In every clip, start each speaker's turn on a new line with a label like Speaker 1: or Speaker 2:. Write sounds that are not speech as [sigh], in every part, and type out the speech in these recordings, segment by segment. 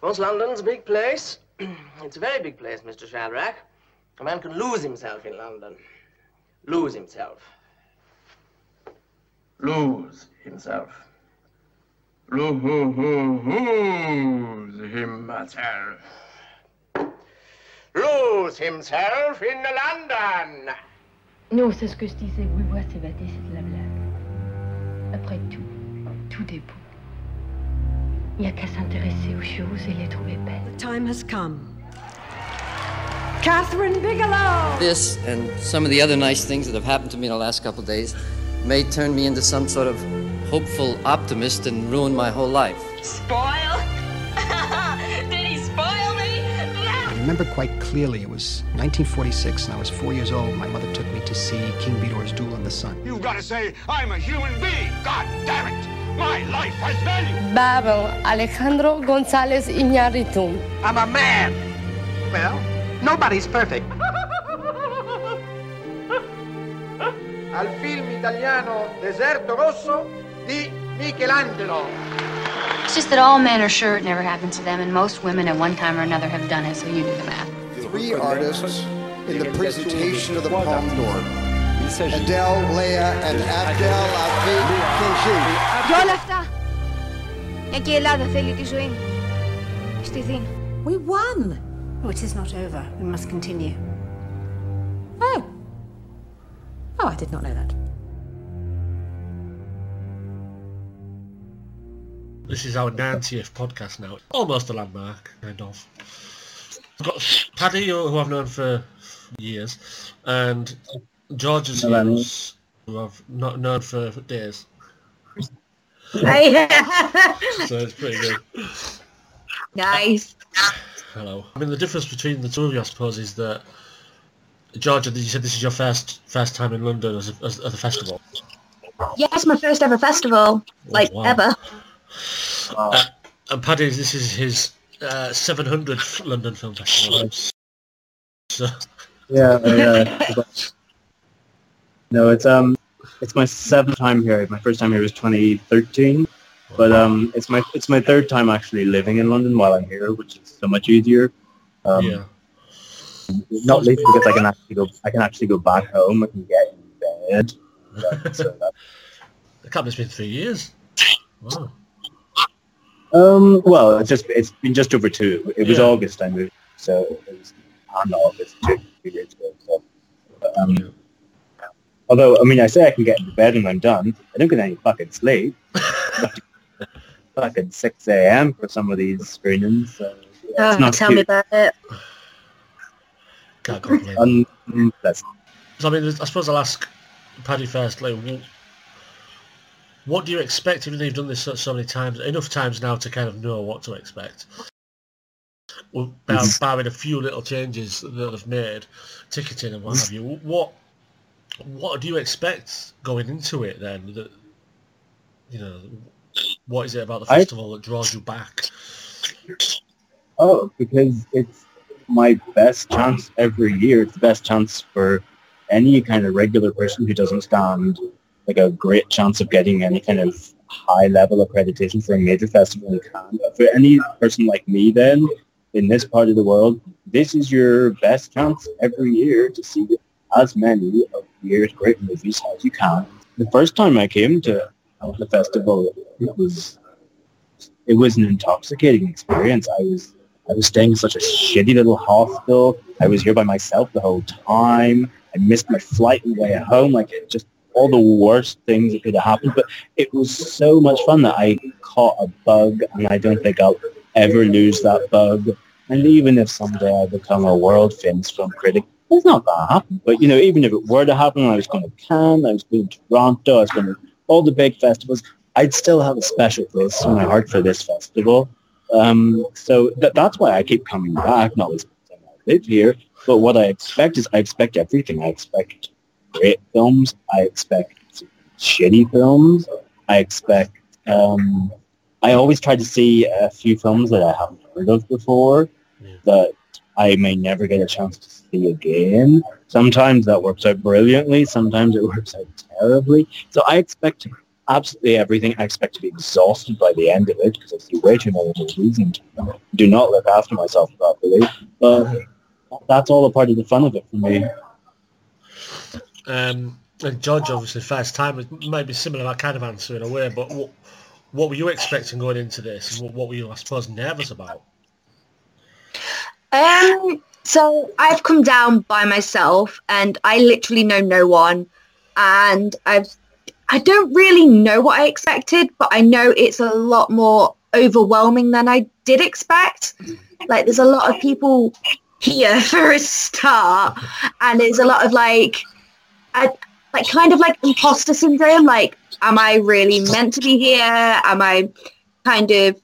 Speaker 1: Once London's a big place. [clears throat] it's a very big place, Mr. Shadrach. A man can lose himself in London. Lose himself. Lose himself. Lose himself. Lose himself in London.
Speaker 2: Non, c'est ce que je disais. Oui, ouais, c'est bête, c'est de la blague. Après tout, tout est beau. Il n'y a qu'à s'intéresser aux choses et les trouver belles.
Speaker 3: The time has come. Kathryn Bigelow!
Speaker 4: This and some of the other nice things that have happened to me in the last couple of days may turn me into some sort of hopeful optimist and ruin my whole life.
Speaker 5: Spoil? [laughs] Did he spoil me?
Speaker 6: I remember quite clearly it was 1946 and I was four years old. My mother took me to see King Vidor's Duel in the Sun.
Speaker 7: You've got to say, I'm a human being. God damn it. My life has value.
Speaker 2: Babel Alejandro González Iñárritu.
Speaker 1: I'm a man. Well, nobody's perfect. Al film italiano Deserto Rosso di Michelangelo.
Speaker 8: It's just that all men are sure it never happened to them, and most women at one time or another have done it, so you do the math.
Speaker 9: Three artists in the presentation of the Palme d'Or. Adele, Leia, and Abdel Avid Keji.
Speaker 10: Για όλα αυτά, μια και η Ελλάδα θέλει τη ζωή μου. Στη Δίνα.
Speaker 3: We won!
Speaker 10: Oh, it is not over. We must continue.
Speaker 3: Oh. Oh, I did not know that.
Speaker 11: This is our 90th podcast now. Almost a landmark, kind of. I've got Paddy, who I've known for years, and George is
Speaker 12: Hello.
Speaker 11: here, who I've not known for days. [laughs] so it's pretty good.
Speaker 10: Nice.
Speaker 11: Hello. I mean, the difference between the two of you, I suppose, is that Georgia, you said this is your first first time in London as a, as, at a festival.
Speaker 10: Yes, my first ever festival. Like,
Speaker 11: wow.
Speaker 10: ever.
Speaker 11: Uh, and Paddy, this is his uh, 700th London Film Festival. So,
Speaker 12: Yeah, yeah. [laughs] no, it's um, it's my seventh time here. My first time here was 2013, but um, it's my it's my third time actually living in London while I'm here, which is so much easier. Um,
Speaker 11: yeah.
Speaker 12: Not least because I can actually go I can actually go back home. I can get in bed. So that-
Speaker 11: I can't believe it's been three years. Wow.
Speaker 12: Um, well, it's just it's been just over two. It was
Speaker 11: Yeah.
Speaker 12: August I moved, so it was on August two, two years ago. So, um, although I mean, I say I can get into bed when I'm done. I don't get any fucking sleep. [laughs] fucking six a.m. for some of these screenings. So, yeah,
Speaker 10: oh,
Speaker 12: not
Speaker 10: tell me about it.
Speaker 11: Can't complain.
Speaker 12: Um,
Speaker 11: So I mean, I suppose I'll ask Paddy first. Like, what do you expect? Even though you've done this so, so many times, enough times now to kind of know what to expect. Well, [laughs] barring a few little changes that they've made, ticketing and what have you. What what do you expect going into it then? That you know, what is it about the
Speaker 12: I-
Speaker 11: festival that draws you back?
Speaker 12: Oh, because it's my best chance every year. It's the best chance for any kind of regular person who doesn't stand like a great chance of getting any kind of high level accreditation for a major festival in Canada. For any person like me then, in this part of the world, this is your best chance every year to see as many of the year's uh, great movies as you can. The first time I came to the festival, it was it was an intoxicating experience. I was I was staying in such a shitty little hostel. I was here by myself the whole time. I missed my flight on the way home. Like just all the worst things that could have happened. But it was so much fun that I caught a bug, and I don't think I'll ever lose that bug. And even if someday I become a world famous film critic, it's not going to happen. But you know, even if it were to happen, I was going to Cannes, I was going to Toronto, I was going to all the big festivals. I'd still have a special place in my heart for this festival. Um, so that, that's why I keep coming back, not because I live here, but what I expect is I expect everything. I expect great films. I expect shitty films. I expect, um, I always try to see a few films that I haven't heard of before that I may never get a chance to see again. Sometimes that works out brilliantly. Sometimes it [laughs] works out terribly. So I expect absolutely everything. I expect to be exhausted by the end of it because I see way too many movies and do not look after myself properly. But that's all a part of the fun of it for me.
Speaker 11: Um, and George, obviously, first time, it might be similar, that kind of answer in a way, but what, what were you expecting going into this? What, what were you, I suppose, nervous about?
Speaker 10: Um, so I've come down by myself and I literally know no one and I've I don't really know what I expected, but I know it's a lot more overwhelming than I did expect. Like there's a lot of people here [laughs] for a start and there's a lot of like I, like kind of like imposter syndrome like am I really meant to be here? Am I kind of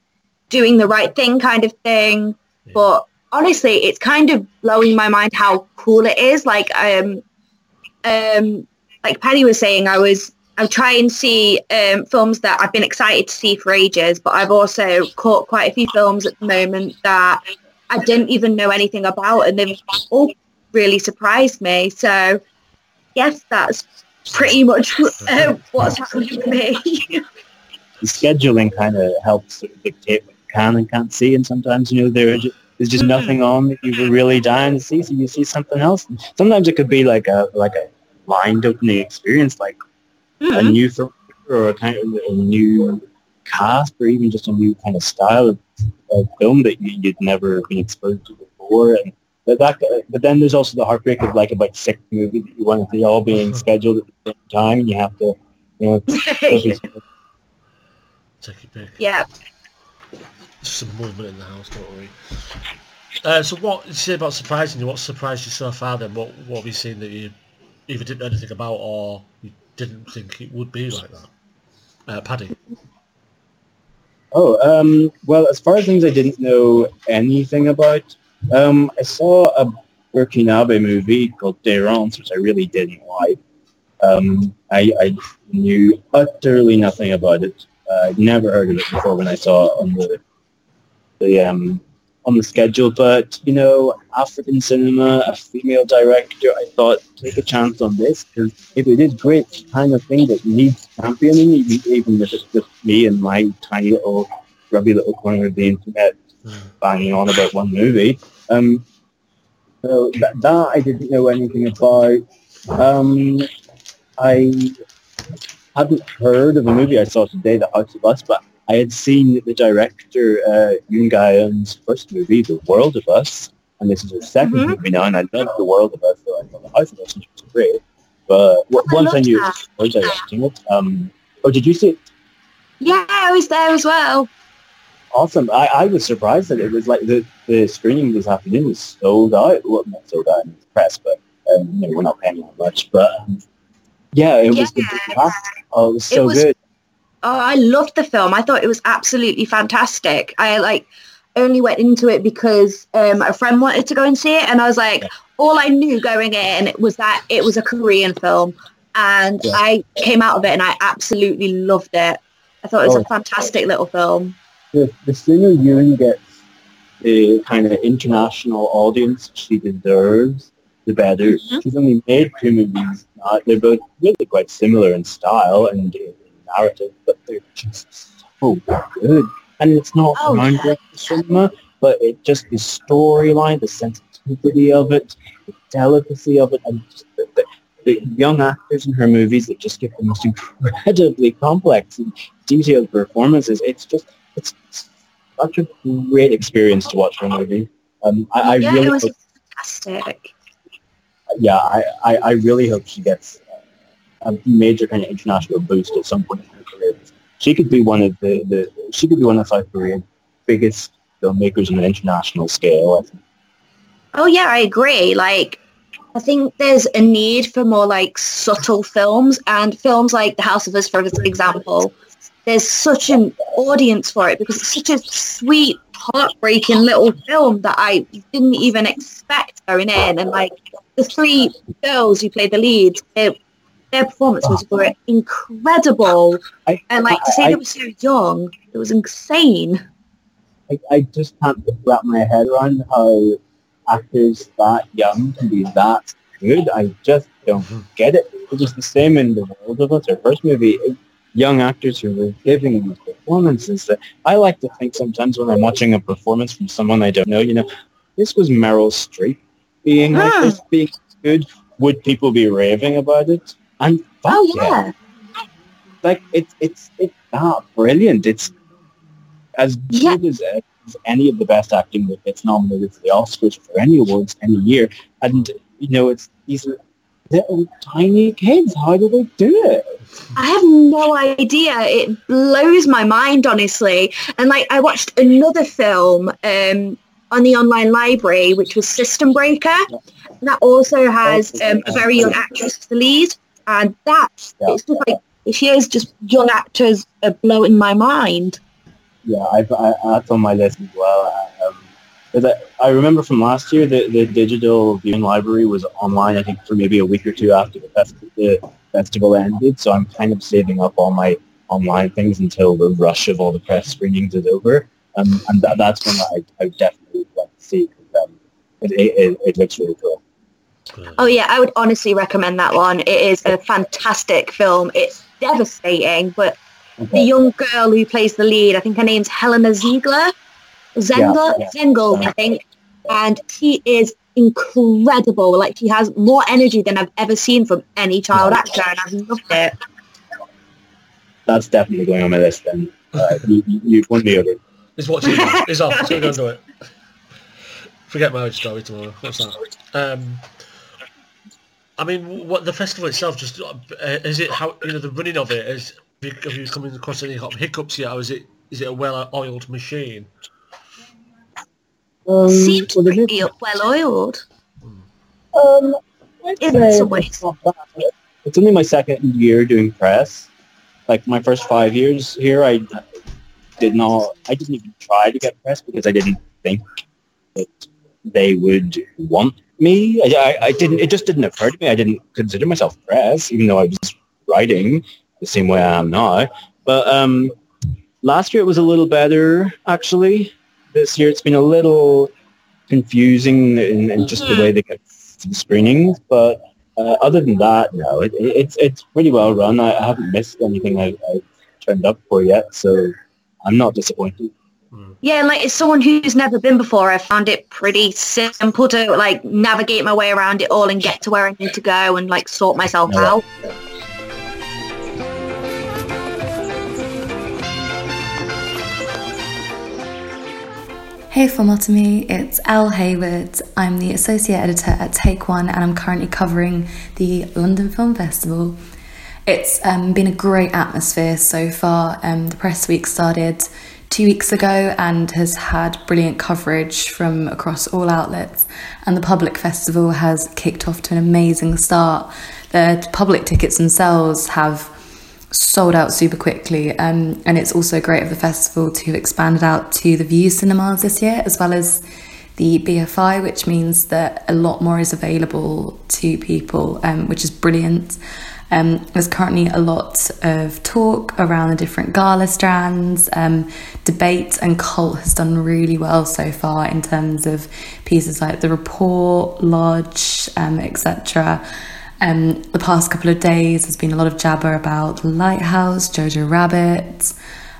Speaker 10: doing the right thing kind of thing? But honestly, it's kind of blowing my mind how cool it is. Like um um like Paddy was saying, I was I try and see um, films that I've been excited to see for ages, but I've also caught quite a few films at the moment that I didn't even know anything about, and they've all really surprised me. So, yes, that's pretty much [laughs] uh, what's happened to me. [laughs]
Speaker 12: the scheduling kind of helps dictate what you can and can't see, and sometimes you know there just, there's just nothing on that you were really dying to see, so you see something else. Sometimes it could be like a like a mind-opening experience, like mm-hmm. a new film or a kind of a new cast or even just a new kind of style of, of film that you, would never been exposed to before. And but that, but then there's also the heartbreak of like about six movies that you want to see all being scheduled at the same time, and you have to, you know, [laughs]
Speaker 11: take your Some movement in the house, don't worry. Uh, so what did you say about surprising you? What surprised you so far? Then what what have you seen that you either didn't know anything about or you didn't think it would be like that? Uh, Paddy.
Speaker 12: Oh, um, well, as far as things I didn't know anything about, um, I saw a Burkinabe movie called Desrances, which I really didn't like. Um, I, I, knew utterly nothing about it. Uh, I'd never heard of it before when I saw it on the, the um, on the schedule, but you know, African cinema, a female director, I thought take a chance on this because if it is great kind of thing that needs championing, even if it's just me and my tiny little grubby little corner of the internet banging on about one movie. Um, so that, that I didn't know anything about. Um, I hadn't heard of a movie I saw today, The House of Us, but I had seen the director uh, Yoon Ga-eun's first movie, The World of Us, and this is her 2nd mm-hmm. movie now, and I love The World of Us, so I thought The House of Us was great. But I once I knew that. it was directing it, um, oh, did you see it?
Speaker 10: Yeah, I was there as well.
Speaker 12: Awesome. I, I was surprised that it was like the, the screening this afternoon was sold out. Well, not sold out in the press, but um, you know, we're not paying that much. But um, yeah, it was the. Oh, it was so it was, good
Speaker 10: oh, I loved the film. I thought it was absolutely fantastic. I like only went into it because um, a friend wanted to go and see it, and I was like, yeah. all I knew going in was that it was a Korean film, and yeah. I came out of it and I absolutely loved it. I thought it was oh, a fantastic little film.
Speaker 12: The, the sooner Yoon gets the kind of international audience she deserves, the better. Mm-hmm. She's only made two movies. Uh, they're both really quite similar in style and narrative, but they're just so good. And it's not oh, yeah. cinema, but it just the storyline, the sensitivity of it, the delicacy of it, and the, the, the, young actors in her movies that just give the most [laughs] incredibly complex and detailed performances. It's just it's such a great experience to watch her movie. Um, I, I
Speaker 10: yeah,
Speaker 12: really
Speaker 10: it was
Speaker 12: hope,
Speaker 10: fantastic.
Speaker 12: Yeah, I, I, I really hope she gets a major kind of international boost at some point in her career. She could be one of the, the she could be one of South Korea's biggest filmmakers on an international scale.
Speaker 10: Oh yeah, I agree. Like I think there's a need for more like subtle films and films like The House of Us, for example. There's such an audience for it because it's such a sweet, heartbreaking little film that I didn't even expect going in. And like the three girls who play the lead, it, their performances were incredible. I, and like to say I, they were so young, it was insane.
Speaker 12: I, I just can't wrap my head around how actors that young can be that good. I just don't get it. It's was the same in The World of Us, our first movie. Young actors who were giving performances that I like to think sometimes when I'm watching a performance from someone I don't know, you know, this was Meryl Streep being like
Speaker 10: Ah.
Speaker 12: this, being good. Would people be raving about it? And fuck
Speaker 10: Oh yeah.
Speaker 12: like it's it's it's not brilliant. It's as
Speaker 10: Yeah.
Speaker 12: good as, as any of the best acting that gets nominated for the Oscars for any awards any year. And you know, it's these are little tiny kids. How do they do it?
Speaker 10: I have no idea. It blows my mind, honestly. And like, I watched another film um, on the online library, which was System Breaker. That also has um, a very young actress as the lead, and that
Speaker 12: Yeah.
Speaker 10: it's just like this year's just young actors are blowing my mind.
Speaker 12: Yeah, I've, I, that's on my list as well. Um, I, I remember from last year the, the digital viewing library was online. I think for maybe a week or two after the, fest, the festival ended. So I'm kind of saving up all my online things until the rush of all the press screenings is over. Um, and that, that's when I, I definitely would like to see because um, it, it, it looks really cool.
Speaker 10: Oh yeah, I would honestly recommend that one. It is a fantastic film. It's devastating, but the young girl who plays the lead, I think her name's Helena Ziegler, Zengel,
Speaker 12: yeah.
Speaker 10: Zengel, I think, and she is incredible. Like she has more energy than I've ever seen from any child actor, and I've loved it.
Speaker 12: That's definitely going on my list then. Uh, [laughs] you, you- you've won me over.
Speaker 11: He's watching. He's off. So we're going to do it. [laughs] Forget marriage story tomorrow. What's that? Um, I mean, what the festival itself just uh, is it how you know the running of it is. Have you, have you come across any hot hiccups yet, or is it is it a well-oiled machine?
Speaker 12: Um,
Speaker 10: Seems pretty well oiled.
Speaker 12: Um,
Speaker 10: in some ways.
Speaker 12: It's only my second year doing press. Like my first five years here, I did not. I didn't even try to get press because I didn't think that they would want me. I, I, didn't. It just didn't occur to me. I didn't consider myself press, even though I was writing the same way I am now. But um, last year it was a little better actually. This year it's been a little confusing in, in just the way they get the screenings, but uh, other than that, no, it, it, it's it's pretty well run. I, I haven't missed anything I, I've turned up for yet, so I'm not disappointed.
Speaker 10: Yeah, and like as someone who's never been before, I found it pretty simple to like navigate my way around it all and get to where I need to go and like sort myself
Speaker 12: Yeah.
Speaker 10: out.
Speaker 13: Hey Filmotomy, it's Elle Haywood. I'm the Associate Editor at Take One and I'm currently covering the London Film Festival. It's um, been a great atmosphere so far. Um, the press week started two weeks ago and has had brilliant coverage from across all outlets. And the public festival has kicked off to an amazing start. The public tickets themselves have sold out super quickly. Um, and it's also great of the festival to have expanded out to the Vue cinemas this year, as well as the BFI, which means that a lot more is available to people, um, which is brilliant. Um, there's currently a lot of talk around the different gala strands. Um, debate and cult has done really well so far in terms of pieces like The Report, Lodge, um, etc. Um, the past couple of days, there's been a lot of jabber about The Lighthouse, Jojo Rabbit,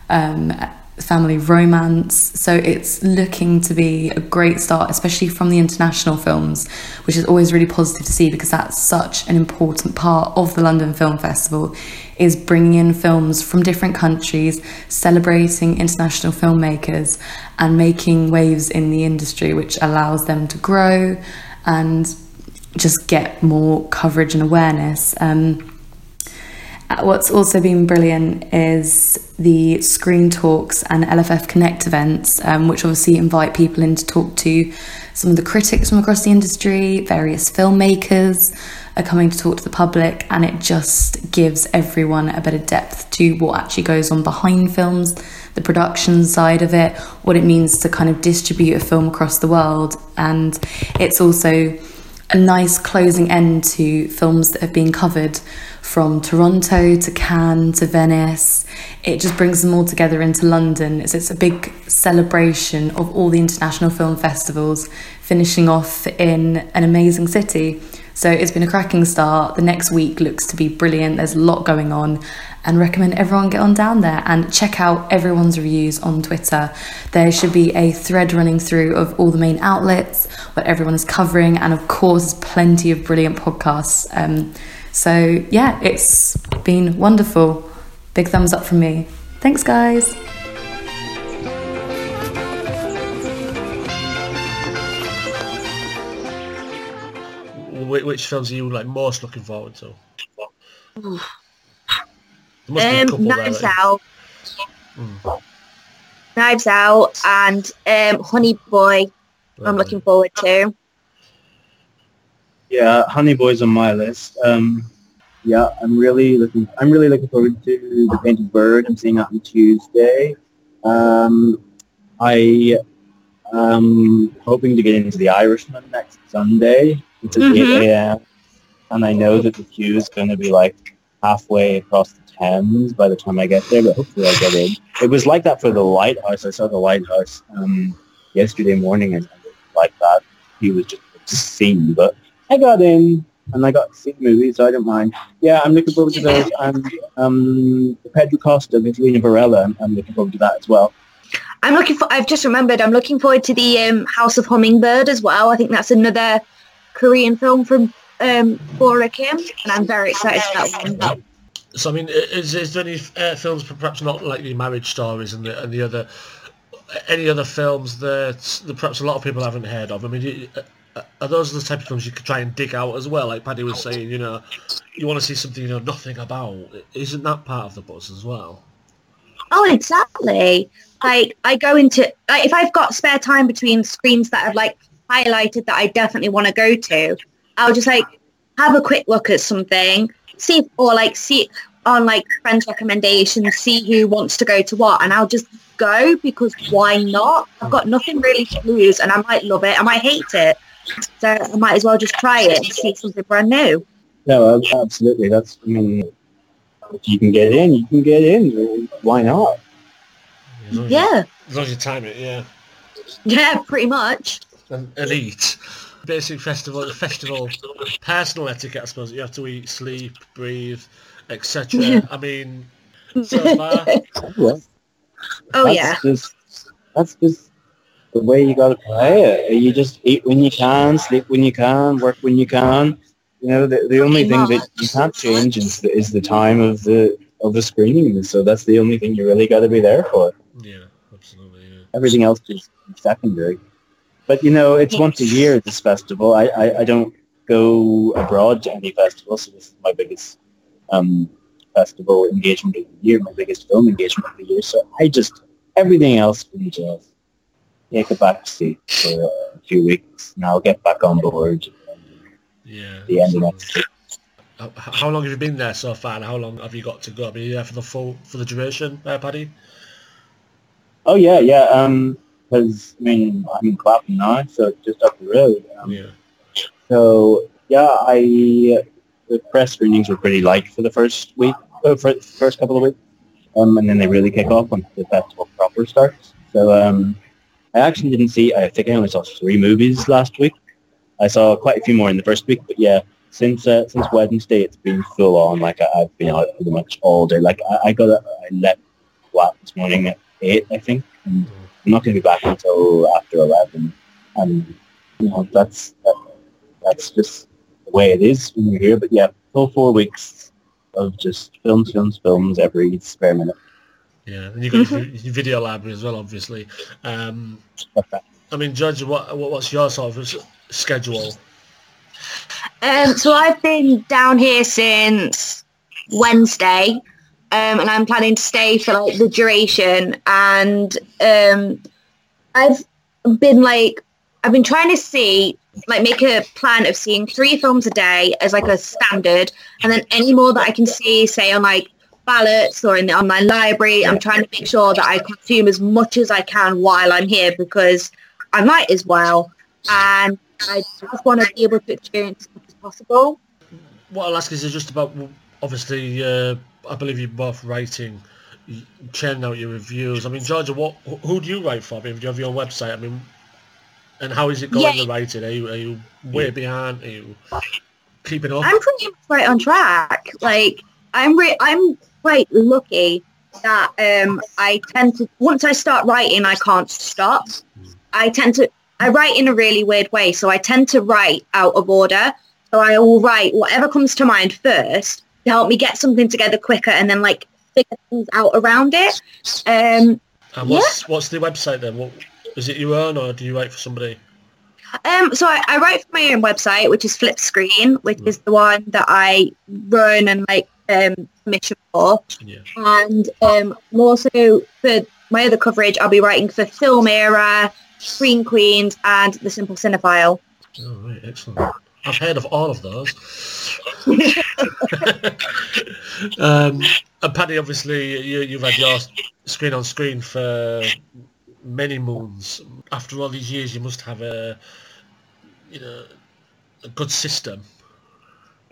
Speaker 13: um, family romance. So it's looking to be a great start, especially from the international films, which is always really positive to see because that's such an important part of the London Film Festival is bringing in films from different countries, celebrating international filmmakers and making waves in the industry, which allows them to grow and just get more coverage and awareness. Um, What's also been brilliant is the Screen Talks and LFF Connect events, um, which obviously invite people in to talk to some of the critics from across the industry, various filmmakers are coming to talk to the public, and it just gives everyone a better depth to what actually goes on behind films, the production side of it, what it means to kind of distribute a film across the world. And it's also a nice closing end to films that have been covered from Toronto to Cannes to Venice. It just brings them all together into London. It's, it's a big celebration of all the international film festivals finishing off in an amazing city. So it's been a cracking start. The next week looks to be brilliant. There's a lot going on and recommend everyone get on down there and check out everyone's reviews on Twitter. There should be a thread running through of all the main outlets, what everyone is covering, and of course, plenty of brilliant podcasts. Um, so, yeah, it's been wonderful. Big thumbs up from me. Thanks, guys.
Speaker 11: Which films are you like most looking forward to?
Speaker 10: Um, Knives
Speaker 11: there,
Speaker 10: Out. Mm. Knives Out and um, Honey Boy. I'm looking forward to.
Speaker 12: Yeah, Honey Boy's on my list. Um, yeah, I'm really looking. I'm really looking forward to the Painted Bird. I'm seeing that on Tuesday. Um, I am hoping to get into the Irishman next Sunday. It's at
Speaker 10: Mhm.
Speaker 12: 8 a.m. And I know that the queue is going to be like halfway across the Thames by the time I get there, but hopefully I'll get in. It was like that for the Lighthouse. I saw the Lighthouse um, yesterday morning and I like that. He was just to see, but I got in and I got to see the movie, so I don't mind. Yeah, I'm looking forward to those. And um, Pedro Costa, Vitalina Varela, I'm, I'm looking forward to that as well.
Speaker 10: I'm looking for. I've just remembered. I'm looking forward to the um, House of Hummingbird as well. I think that's another Korean film from um, Bora Kim, and I'm very excited for that one.
Speaker 11: So I mean, is, is there any uh, films, perhaps not like the marriage stories and the and the other, any other films that, that perhaps a lot of people haven't heard of? I mean, you- uh, are those the type of films you could try and dig out as well? Like Paddy was saying, you know, you want to see something you know nothing about. Isn't that part of the buzz as well?
Speaker 10: Oh, exactly. Like I go into like if I've got spare time between screens that I've like highlighted that I definitely want to go to, I'll just like have a quick look at something, see or like see on like friends' recommendations, see who wants to go to what, and I'll just go because why not? I've got nothing really to lose, and I might love it, I might hate it, so I might as well just try it and see something brand new.
Speaker 12: No, absolutely. That's, I mean, if you can get in, you can get in. Why not?
Speaker 11: As as
Speaker 10: Yeah,
Speaker 11: you, as long as you time it, yeah.
Speaker 10: yeah, pretty much.
Speaker 11: And, and eat. Basic festival, the festival, personal etiquette. I suppose you have to eat, sleep, breathe, etc. I mean, so far,
Speaker 12: Yeah. [laughs]
Speaker 10: Oh
Speaker 12: that's
Speaker 10: yeah.
Speaker 12: Just, that's just the way you got to play it. You just eat when you can, sleep when you can, work when you can. You know, the, the only thing that you can't change is the, is the time of the of the screening. So that's the only thing you really got to be there for.
Speaker 11: yeah, absolutely. Yeah.
Speaker 12: Everything else is secondary. But you know, it's once a year this festival. I, I, I don't go abroad to any festival, so this is my biggest um, festival engagement of the year, my biggest film engagement of the year. So I just everything else can just take a back seat for a few weeks, and I'll get back on board
Speaker 11: Yeah.
Speaker 12: the end of next
Speaker 11: How long have you been there so far, and how long have you got to go? Are you there for the full for the duration, uh, Paddy?
Speaker 12: Oh yeah, yeah. Um, because I mean I'm in Clapham now, so it's just up the road. Um,
Speaker 11: Yeah.
Speaker 12: So yeah, I the press screenings were pretty light for the first week, uh, for the first couple of weeks, um, and then they really kick off when the festival proper starts. So um, I actually didn't see. I think I only saw three movies last week. I saw quite a few more in the first week, but yeah, since uh, since Wednesday, it's been full on. Like I, I've been out pretty much all day. Like I, I got a, I left flat this morning at eight, I think, and I'm not going to be back until after eleven. And you know that's that, that's just the way it is when you're here. But yeah, full four weeks of just films, films, films every spare minute.
Speaker 11: Yeah, and you've got your, your video library as well, obviously. Um, I mean, Judge, what, what what's your sort of schedule?
Speaker 10: Um, so I've been down here since Wednesday, um, and I'm planning to stay for like the duration. And um, I've been like, I've been trying to see, like, make a plan of seeing three films a day as like a standard, and then any more that I can see, say on like ballots or in the online library, I'm trying to make sure that I consume as much as I can while I'm here because I might as well. And I just want to be able to experience as much as possible.
Speaker 11: What I'll ask is just about, obviously, uh, I believe you're both writing, churning out your reviews. I mean, Georgia, what who who do you write for? I mean, do you have your own website? I mean, and how is it going,
Speaker 10: Yeah.
Speaker 11: the writing? Are you, are you way behind? Are you... keeping up?
Speaker 10: I'm pretty much right on track. Like I'm re- I'm quite lucky that um I tend to once I start writing I can't stop. I tend to I write in a really weird way, so I tend to write out of order. So I will write whatever comes to mind first to help me get something together quicker and then like figure things out around it. Um
Speaker 11: And what's what's the website then? What is it your own or do you write for somebody?
Speaker 10: Um, so I, I write for my own website, which is Flip Screen, which is the one that I run and like um, commission for.
Speaker 11: Yeah.
Speaker 10: And um, also for my other coverage, I'll be writing for Film Era, Screen Queens, and The Simple Cinephile.
Speaker 11: Oh, right, excellent. I've heard of all of those. [laughs] um, and Paddy, obviously, you, you've had your screen on screen for many moons. After all these years, you must have a, you know, a good system. [laughs]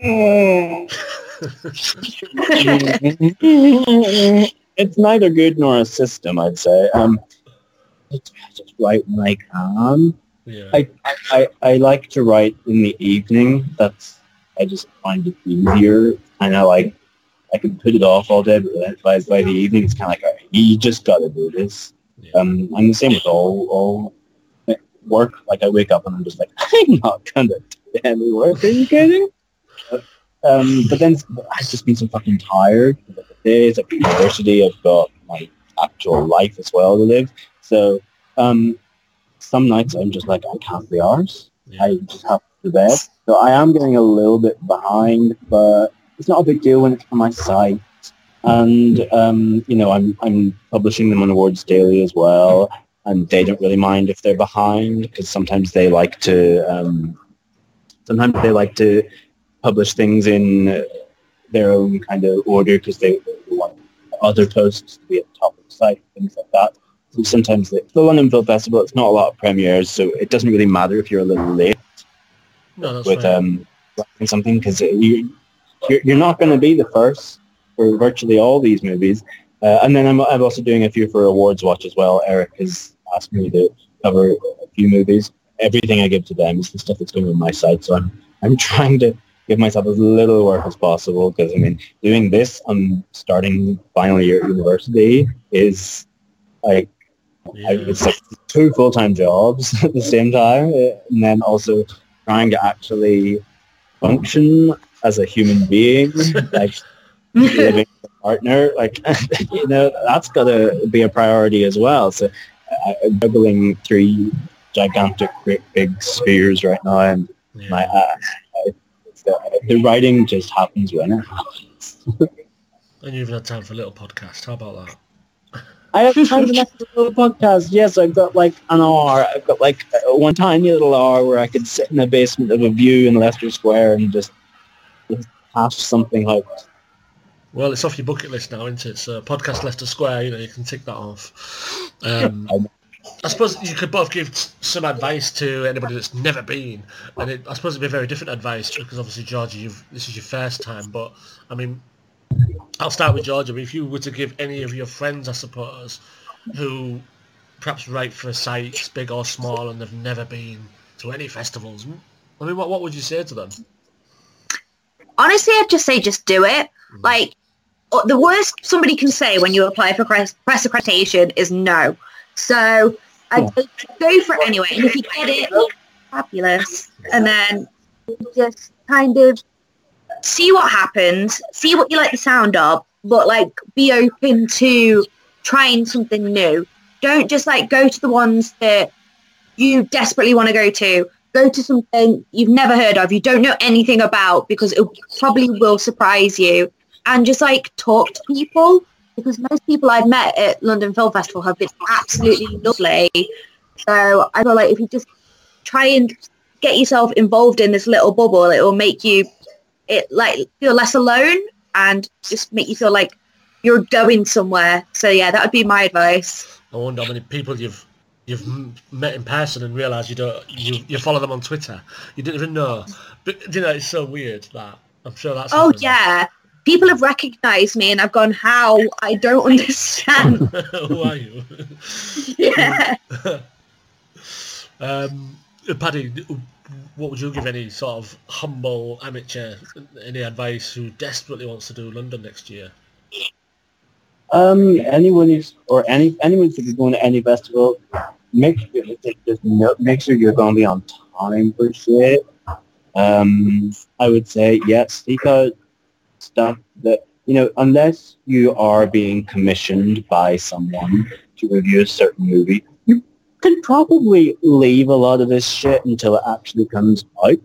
Speaker 12: it's neither good nor a system, I'd say. Um, I just write when I can.
Speaker 11: Yeah.
Speaker 12: I, I, I like to write in the evening. That's I just find it easier. I know like I can put it off all day, but by, by the evening it's kind of like all right, you just got to do this. Um, I'm the same with all all work. Like I wake up and I'm just like [laughs] I'm not gonna do any work. Are you kidding? Um, but then I've just been so fucking tired. I've the days, I've university, I've got my actual life as well to live. So um, some nights I'm just like, I can't be ours. I just have to bed. So I am getting a little bit behind, but it's not a big deal when it's for my site. And, um, you know, I'm, I'm publishing them on Awards Daily as well. And they don't really mind if they're behind because sometimes they like to, um, sometimes they like to publish things in their own kind of order because they want other posts to be at the top of the site, things like that. So sometimes the, the London Film Festival, it's not a lot of premieres, so it doesn't really matter if you're a little late
Speaker 11: No, that's
Speaker 12: with
Speaker 11: right.
Speaker 12: um, something because you, you're, you're not going to be the first for virtually all these movies. Uh, and then I'm, I'm also doing a few for Awards Watch as well. Eric has asked me to cover a few movies. Everything I give to them is the stuff that's going on my site, so I'm, I'm [laughs] trying to give myself as little work as possible because I mean doing this on starting final year at university is like I, it's like two full-time jobs [laughs] at the same time uh, and then also trying to actually function as a human being [laughs] like living with a partner like [laughs] you know that's got to be a priority as well so I'm juggling three gigantic great big spheres right now and my uh, the, the writing just happens when it happens
Speaker 11: And you've had time for a little podcast. How about that?
Speaker 12: I have time to make a little podcast. Yes, I've got like an hour. I've got like uh, one tiny little hour where I could sit in the basement of a Vue in Leicester Square and just, just hash something out.
Speaker 11: Well, it's off your bucket list now, isn't it? So podcast Leicester Square, you know, you can tick that off. Um, I suppose you could both give some advice to anybody that's never been, and it, I suppose it'd be very different advice because obviously Georgia, you've this is your first time. But I mean, I'll start with Georgia. If you were to give any of your friends, I suppose, who perhaps write for sites big or small and they've never been to any festivals, I mean, what what would you say to them?
Speaker 10: honestly, I'd just say just do it. Like, uh, the worst somebody can say when you apply for press, press accreditation is no. So I'd go for it anyway. And if you get it, fabulous. And then just kind of see what happens, see what you like the sound of, but like be open to trying something new. Don't just like go to the ones that you desperately want to go to. Go to something you've never heard of, you don't know anything about because it probably will surprise you. And just like talk to people because most people I've met at London Film Festival have been absolutely lovely. So I feel like if you just try and get yourself involved in this little bubble, it will make you it like feel less alone and just make you feel like you're going somewhere. So yeah, that would be my advice.
Speaker 11: I wonder how many people you've you've met in person and realised you don't you you follow them on Twitter. You didn't even know, but you know it's so weird that I'm sure that's.
Speaker 10: Oh yeah. People have recognized me and I've gone, how? I don't [laughs] understand.
Speaker 11: Who are you? [laughs]
Speaker 10: yeah. [laughs]
Speaker 11: um, Paddy, what would you give any sort of humble amateur any advice who desperately wants to do London next year?
Speaker 12: Um, anyone who's or any anyone who's going to any festival, make sure just no, make sure you're going to be on time for shit. Um, I would say yes, seek out stuff that you know, unless you are being commissioned by someone to review a certain movie, can probably leave a lot of this shit until it actually comes out.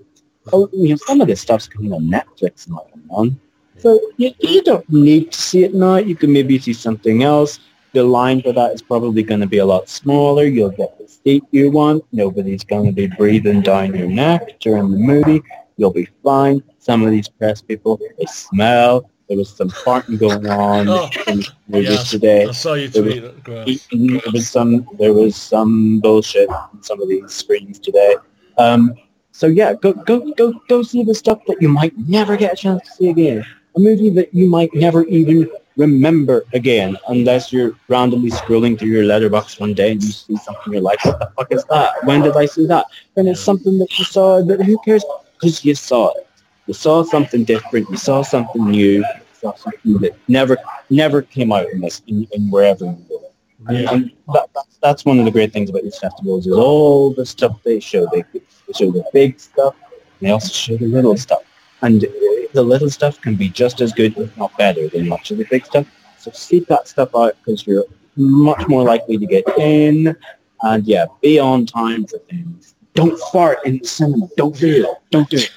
Speaker 12: You know, some of this stuff's coming on Netflix and like on. So you, you don't need to see it now. You can maybe see something else. The line for that is probably going to be a lot smaller. You'll get the seat you want. Nobody's going to be breathing down your neck during the movie. You'll be fine. Some of these press people, they smell. There was some farting going on
Speaker 11: Oh,
Speaker 12: in the movies today.
Speaker 11: I saw you
Speaker 12: There was
Speaker 11: tweet it, Graham.
Speaker 12: There was some. There was some bullshit on some of these screens today. Um, so yeah, go go go go see the stuff that you might never get a chance to see again. A movie that you might never even remember again, unless you're randomly scrolling through your Letterboxd one day and you see something you're like, what the fuck is that? When did I see that? And it's something that you saw, but who cares? Because you saw it. You saw something different. You saw something new. You saw something that never never came out in this in, in wherever you go. And,
Speaker 11: Yeah.
Speaker 12: and that, that's, that's one of the great things about these festivals is all the stuff they show. They, they show the big stuff. And they also show the little stuff. And the little stuff can be just as good, if not better, than much of the big stuff. So seek that stuff out because you're much more likely to get in. And yeah, be on time for things. Don't fart in the cinema. Don't do it. Don't do it.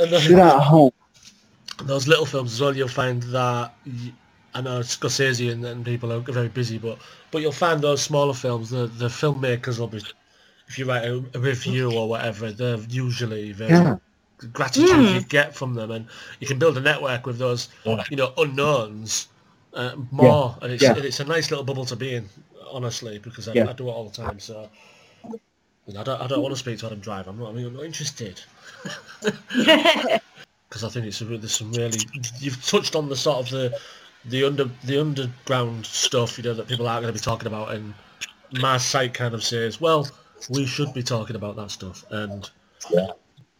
Speaker 11: And
Speaker 12: Do that at home.
Speaker 11: those little films as well, you'll find that I know Scorsese and, and people are very busy, but but you'll find those smaller films. The the filmmakers will be, if you write a, a review or whatever, they're usually very
Speaker 12: Yeah.
Speaker 11: gratitude
Speaker 10: Mm.
Speaker 11: you get from them, and you can build a network with those you know unknowns uh, more, and it's
Speaker 12: Yeah.
Speaker 11: and it's a nice little bubble to be in, honestly, because I,
Speaker 12: Yeah.
Speaker 11: I do it all the time. So. You know, I don't, I don't want to speak to Adam Driver. I'm not, I mean, I'm not interested [laughs] because I think it's a, there's some really you've touched on the sort of the the under the underground stuff you know that people aren't going to be talking about and my site kind of says well we should be talking about that stuff and
Speaker 12: Yeah.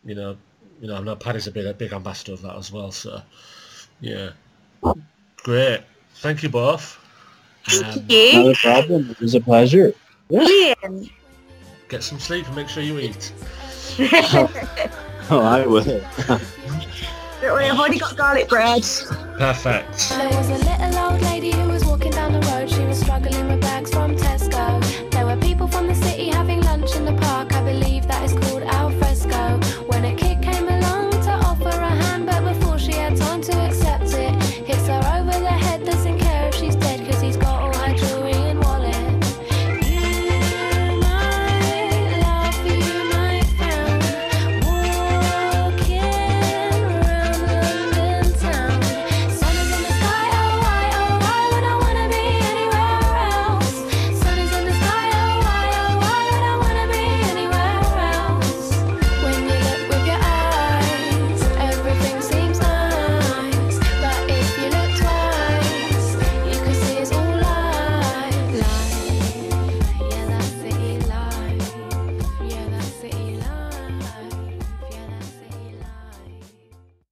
Speaker 11: you know you know I know Paddy's a big a big ambassador of that as well so yeah great thank you both um,
Speaker 10: you.
Speaker 12: Not a problem. It was a pleasure.
Speaker 10: Ian.
Speaker 11: Get some sleep and make sure you eat [laughs]
Speaker 12: Oh, I will. [laughs]
Speaker 10: Don't worry, I've already got garlic bread.
Speaker 11: perfect